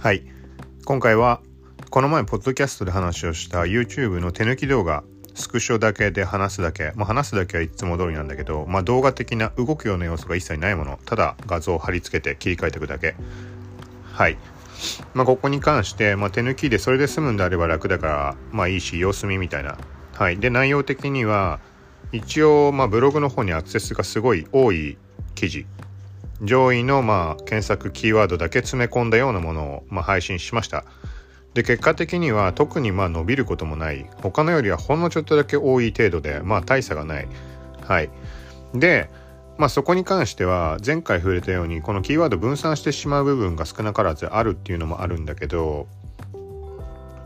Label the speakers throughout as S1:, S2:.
S1: はい。今回はこの前ポッドキャストで話をした YouTube の手抜き動画スクショだけで話すだけ、まあ、話すだけはいつも通りなんだけど、まあ、動画的な動くような要素が一切ないもの。ただ画像を貼り付けて切り替えていくだけ。はい。まあ、ここに関して、まあ、手抜きでそれで済むんであれば楽だからまあいいし様子見みたいな。はい。で内容的には一応まあブログの方にアクセスがすごい多い記事。上位のまあ検索キーワードだけ詰め込んだようなものをまあ配信しました。で結果的には特にまあ伸びることもない。他のよりはほんのちょっとだけ多い程度でまあ大差がない。はい。でまあそこに関しては前回触れたようにこのキーワード分散してしまう部分が少なからずあるっていうのもあるんだけど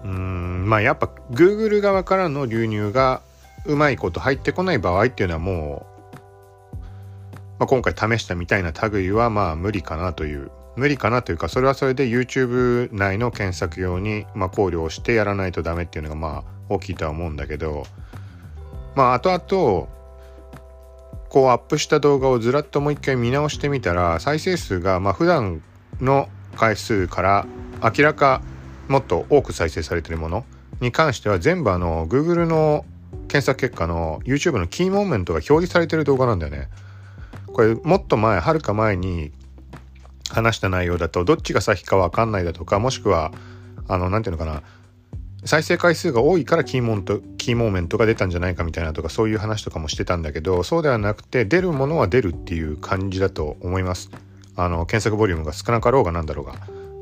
S1: うんまあやっぱ Google 側からの流入がうまいこと入ってこない場合っていうのはもうまあ、今回試したみたいな類はまあ無理かなという無理かなというかそれはそれで YouTube 内の検索用にまあ考慮をしてやらないとダメっていうのがまあ大きいとは思うんだけどまあ後々こうアップした動画をずらっともう一回見直してみたら再生数がまあ普段の回数から明らかもっと多く再生されてるものに関しては全部あの Google の検索結果の YouTube のキーモーメントが表示されてる動画なんだよね。これもっと前はるか前に話した内容だとどっちが先か分かんないだとかもしくはあの何て言うのかな再生回数が多いからキーモントキーモーメントが出たんじゃないかみたいなとかそういう話とかもしてたんだけどそうではなくて出るものは出るっていう感じだと思います。あの検索ボリュームが少なかろうがなんだろうが。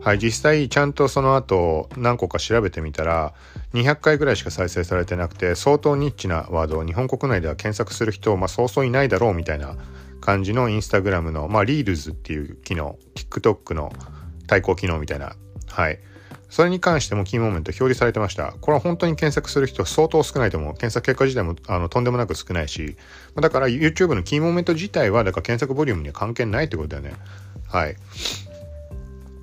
S1: はい実際ちゃんとその後何個か調べてみたら200回ぐらいしか再生されてなくて相当ニッチなワードを日本国内では検索する人、まあ、そうそういないだろうみたいな感じのインスタグラムの、まあ、リールズっていう機能、TikTok の対抗機能みたいな、はい。それに関してもキーモーメント表示されてました。これは本当に検索する人相当少ないと思う。検索結果自体もあのとんでもなく少ないし、だから YouTube のキーモーメント自体は、だから検索ボリュームには関係ないってことだよね。はい。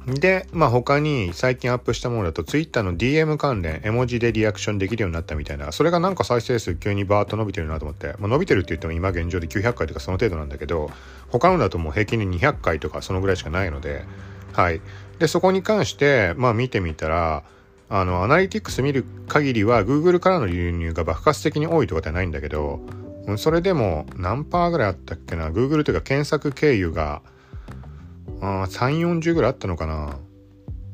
S1: で、まあ他に最近アップしたものだと Twitter の DM 関連、絵文字でリアクションできるようになったみたいな、それがなんか再生数急にバーッと伸びてるなと思って、まあ、伸びてるって言っても今現状で900回とかその程度なんだけど、他のだともう平均で200回とかそのぐらいしかないので、はい。で、そこに関して、まあ見てみたら、あの、アナリティクス見る限りは Google からの流入が爆発的に多いとかではないんだけど、それでも何パーぐらいあったっけな、Google というか検索経由が、あ3、40ぐらいあったのかな。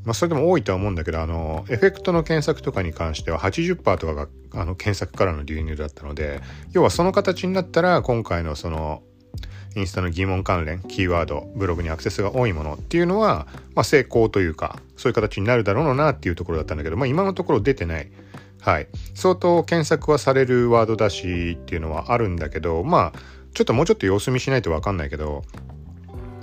S1: まあ、それでも多いとは思うんだけど、あの、エフェクトの検索とかに関しては80%とかが、あの、検索からの流入だったので、要はその形になったら、今回のその、インスタの疑問関連、キーワード、ブログにアクセスが多いものっていうのは、まあ、成功というか、そういう形になるだろうなっていうところだったんだけど、まあ、今のところ出てない。はい。相当検索はされるワードだしっていうのはあるんだけど、まあ、ちょっともうちょっと様子見しないとわかんないけど、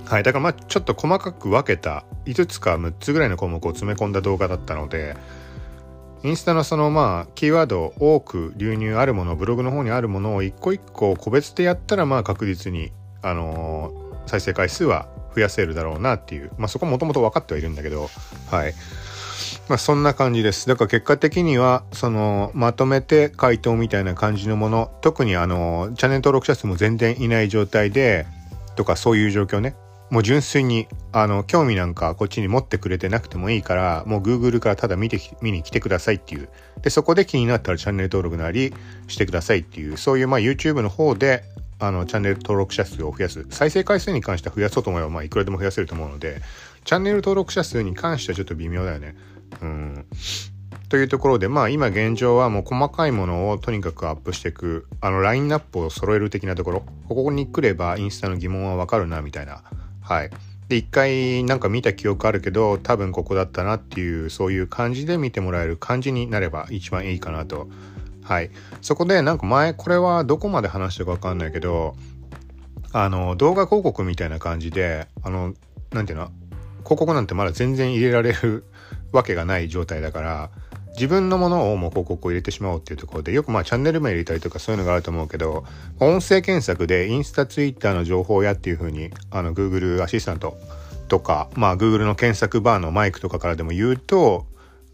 S1: はい、だからまあちょっと細かく分けた5つか6つぐらいの項目を詰め込んだ動画だったのでインスタのそのまあキーワード多く流入あるものブログの方にあるものを一個一個個別でやったらまあ確実にあのー、再生回数は増やせるだろうなっていうまあそこもともと分かってはいるんだけどはい。まあそんな感じです。だから結果的にはそのまとめて回答みたいな感じのもの特にあのチャンネル登録者数も全然いない状態でとかそういう状況ね。もう純粋に、あの、興味なんかこっちに持ってくれてなくてもいいから、もう Google からただ見て、見に来てくださいっていう。で、そこで気になったらチャンネル登録なりしてくださいっていう、そういうまあ YouTube の方で、あの、チャンネル登録者数を増やす。再生回数に関しては増やそうと思えば、まあいくらでも増やせると思うので、チャンネル登録者数に関してはちょっと微妙だよね。うん。というところで、まあ今現状はもう細かいものをとにかくアップしていく、あのラインナップを揃える的なところ、ここに来ればインスタの疑問はわかるな、みたいな。はい。で、一回なんか見た記憶あるけど、多分ここだったなっていう、そういう感じで見てもらえる感じになれば一番いいかなと。はい。そこでなんか前、これはどこまで話したかわかんないけど、あの、動画広告みたいな感じで、あの、なんていうの広告なんてまだ全然入れられるわけがない状態だから、自分のものをもう広告を入れてしまおうっていうところで、よくまあチャンネル名入れたりとかそういうのがあると思うけど、音声検索でインスタ、ツイッターの情報やっていう風に、あの Google アシスタントとか、まあ Google の検索バーのマイクとかからでも言うと、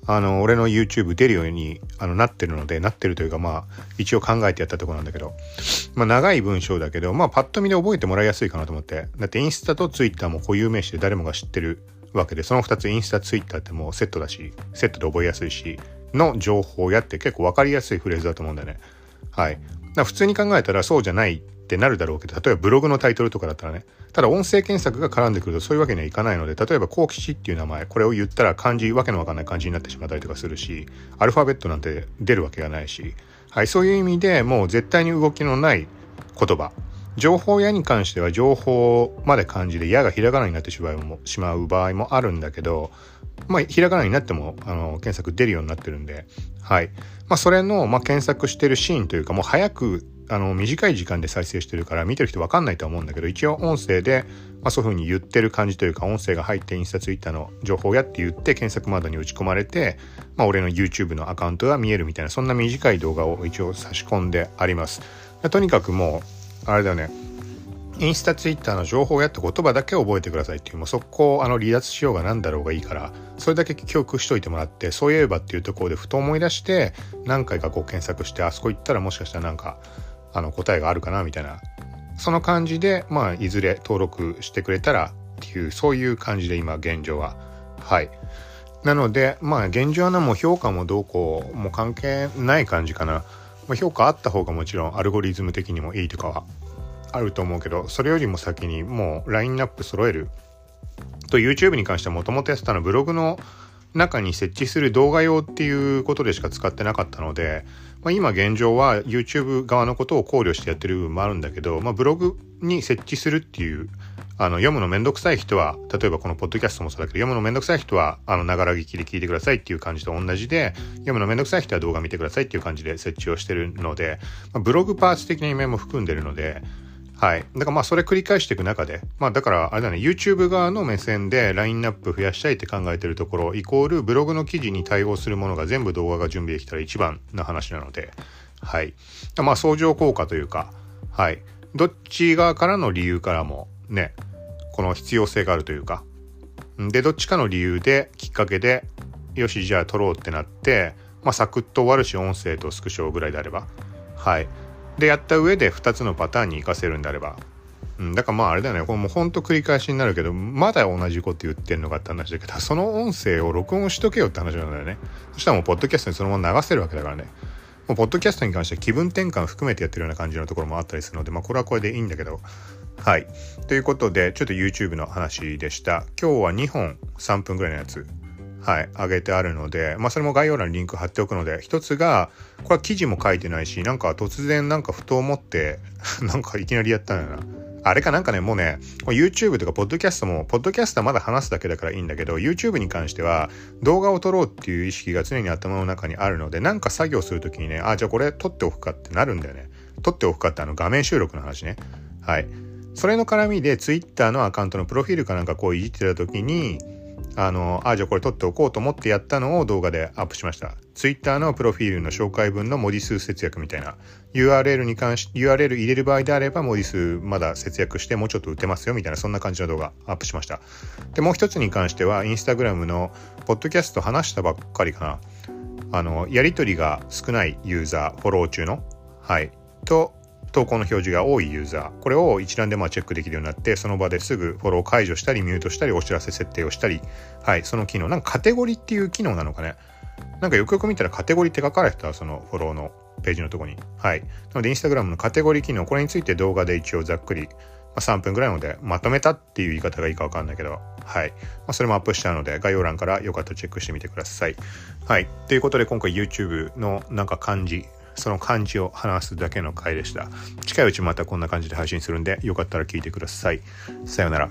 S1: あの、俺の YouTube 出るようにあのなってるので、なってるというかまあ、一応考えてやったところなんだけど、まあ長い文章だけど、まあパッと見で覚えてもらいやすいかなと思って。だってインスタとツイッターも固有名詞で誰もが知ってるわけで、その2つインスタ、ツイッターってもうセットだし、セットで覚えやすいし、の情報やって結構分かりやすいフレーズだと思うんだよね。はい。だ普通に考えたらそうじゃないってなるだろうけど、例えばブログのタイトルとかだったらね、ただ音声検索が絡んでくるとそういうわけにはいかないので、例えば幸吉っていう名前、これを言ったら漢字、わけのわかんない漢字になってしまったりとかするし、アルファベットなんて出るわけがないし、はい、そういう意味でもう絶対に動きのない言葉、情報屋に関しては情報まで漢字で矢がひらがなになってしまう場合もあるんだけど、まあ、ひらがなになってもあの検索出るようになってるんで、はい。まあ、それの、まあ、検索してるシーンというか、もう早くあの短い時間で再生してるから見てる人分かんないとは思うんだけど一応音声で、まあ、そういう風に言ってる感じというか音声が入ってインスタツイッターの情報やって言って検索窓に打ち込まれて、まあ、俺の YouTube のアカウントが見えるみたいなそんな短い動画を一応差し込んでありますとにかくもうあれだよね。インスタツイッターの情報やって言葉だけ覚えてくださいっていうもうそこあの離脱しようが何だろうがいいからそれだけ記憶しといてもらってそういえばっていうところでふと思い出して何回かこう検索してあそこ行ったらもしかしたらなんかあの答えがあるかなみたいなその感じでまあいずれ登録してくれたらっていうそういう感じで今現状は。はい。なのでまあ現状はもう評価もどうこうも関係ない感じかな、まあ、評価あった方がもちろんアルゴリズム的にもいいとかはあると思うけどそれよりも先にもうラインナップ揃える。と YouTube に関してはもともとやってたのブログの中に設置する動画用っていうことでしか使ってなかったのでまあ、今現状は YouTube 側のことを考慮してやってる部分もあるんだけど、まあ、ブログに設置するっていうあの読むのめんどくさい人は例えばこのポッドキャストもそうだけど読むのめんどくさい人はあのながら聞きで聞いてくださいっていう感じと同じで読むのめんどくさい人は動画見てくださいっていう感じで設置をしてるので、まあ、ブログパーツ的な意味も含んでるのではい。だからまあそれ繰り返していく中で、まあだからあれだね、YouTube 側の目線でラインナップ増やしたいって考えてるところ、イコールブログの記事に対応するものが全部動画が準備できたら一番な話なので、はい。まあ相乗効果というか、はい。どっち側からの理由からもね、この必要性があるというか、で、どっちかの理由で、きっかけで、よし、じゃあ撮ろうってなって、まあサクッと終わるし、音声とスクショぐらいであれば、はい。でやった上で2つのパターンに活かせるんであれば、うん、だからまああれだよね。これもうほんと繰り返しになるけどまだ同じこと言ってんのかって話だけど その音声を録音しとけよって話なんだよね。そしたらもうポッドキャストにそのまま流せるわけだからね。もうポッドキャストに関しては気分転換含めてやってるような感じのところもあったりするのでまあこれはこれでいいんだけど。はい。ということで、ちょっと YouTube の話でした。今日は2本3分ぐらいのやつはい、上げてあるので、まあ、それも概要欄にリンク貼っておくので、一つが、これは記事も書いてないし、なんか突然なんかふと思って、なんかいきなりやったんだな。あれかなんかね、もうね、YouTube とかポッドキャストも、ポッドキャストはまだ話すだけだからいいんだけど、YouTube に関しては動画を撮ろうっていう意識が常に頭の中にあるので、なんか作業するときにね、あ、じゃあこれ撮っておくかってなるんだよね。撮っておくかってあの画面収録の話ね。はい。それの絡みで Twitter のアカウントのプロフィールかなんかこういじってたときに、あの、あ、じゃあこれ撮っておこうと思ってやったのを動画でアップしました。Twitter のプロフィールの紹介文の文字数節約みたいな。URL に関し、URL 入れる場合であれば文字数まだ節約してもうちょっと打てますよみたいな、そんな感じの動画アップしました。で、もう一つに関しては、インスタグラムのポッドキャスト話したばっかりかな。あの、やりとりが少ないユーザー、フォロー中の。はい。と、投稿の表示が多いユーザー。これを一覧でまあチェックできるようになってその場ですぐフォロー解除したりミュートしたりお知らせ設定をしたり。はいその機能。なんかカテゴリーっていう機能なのかね。なんかよくよく見たらカテゴリーって書かれてたそのフォローのページのとこに。はい。なのでインスタグラムのカテゴリー機能。これについて動画で一応ざっくり、まあ、3分ぐらいのでまとめたっていう言い方がいいかわかんないけど。はい、まあ、それもアップしたので概要欄からよかったらチェックしてみてください。はい。ということで今回 YouTube のなんか漢字その感じを話すだけの回でした。近いうちまたこんな感じで配信するんで、よかったら聞いてください。さようなら。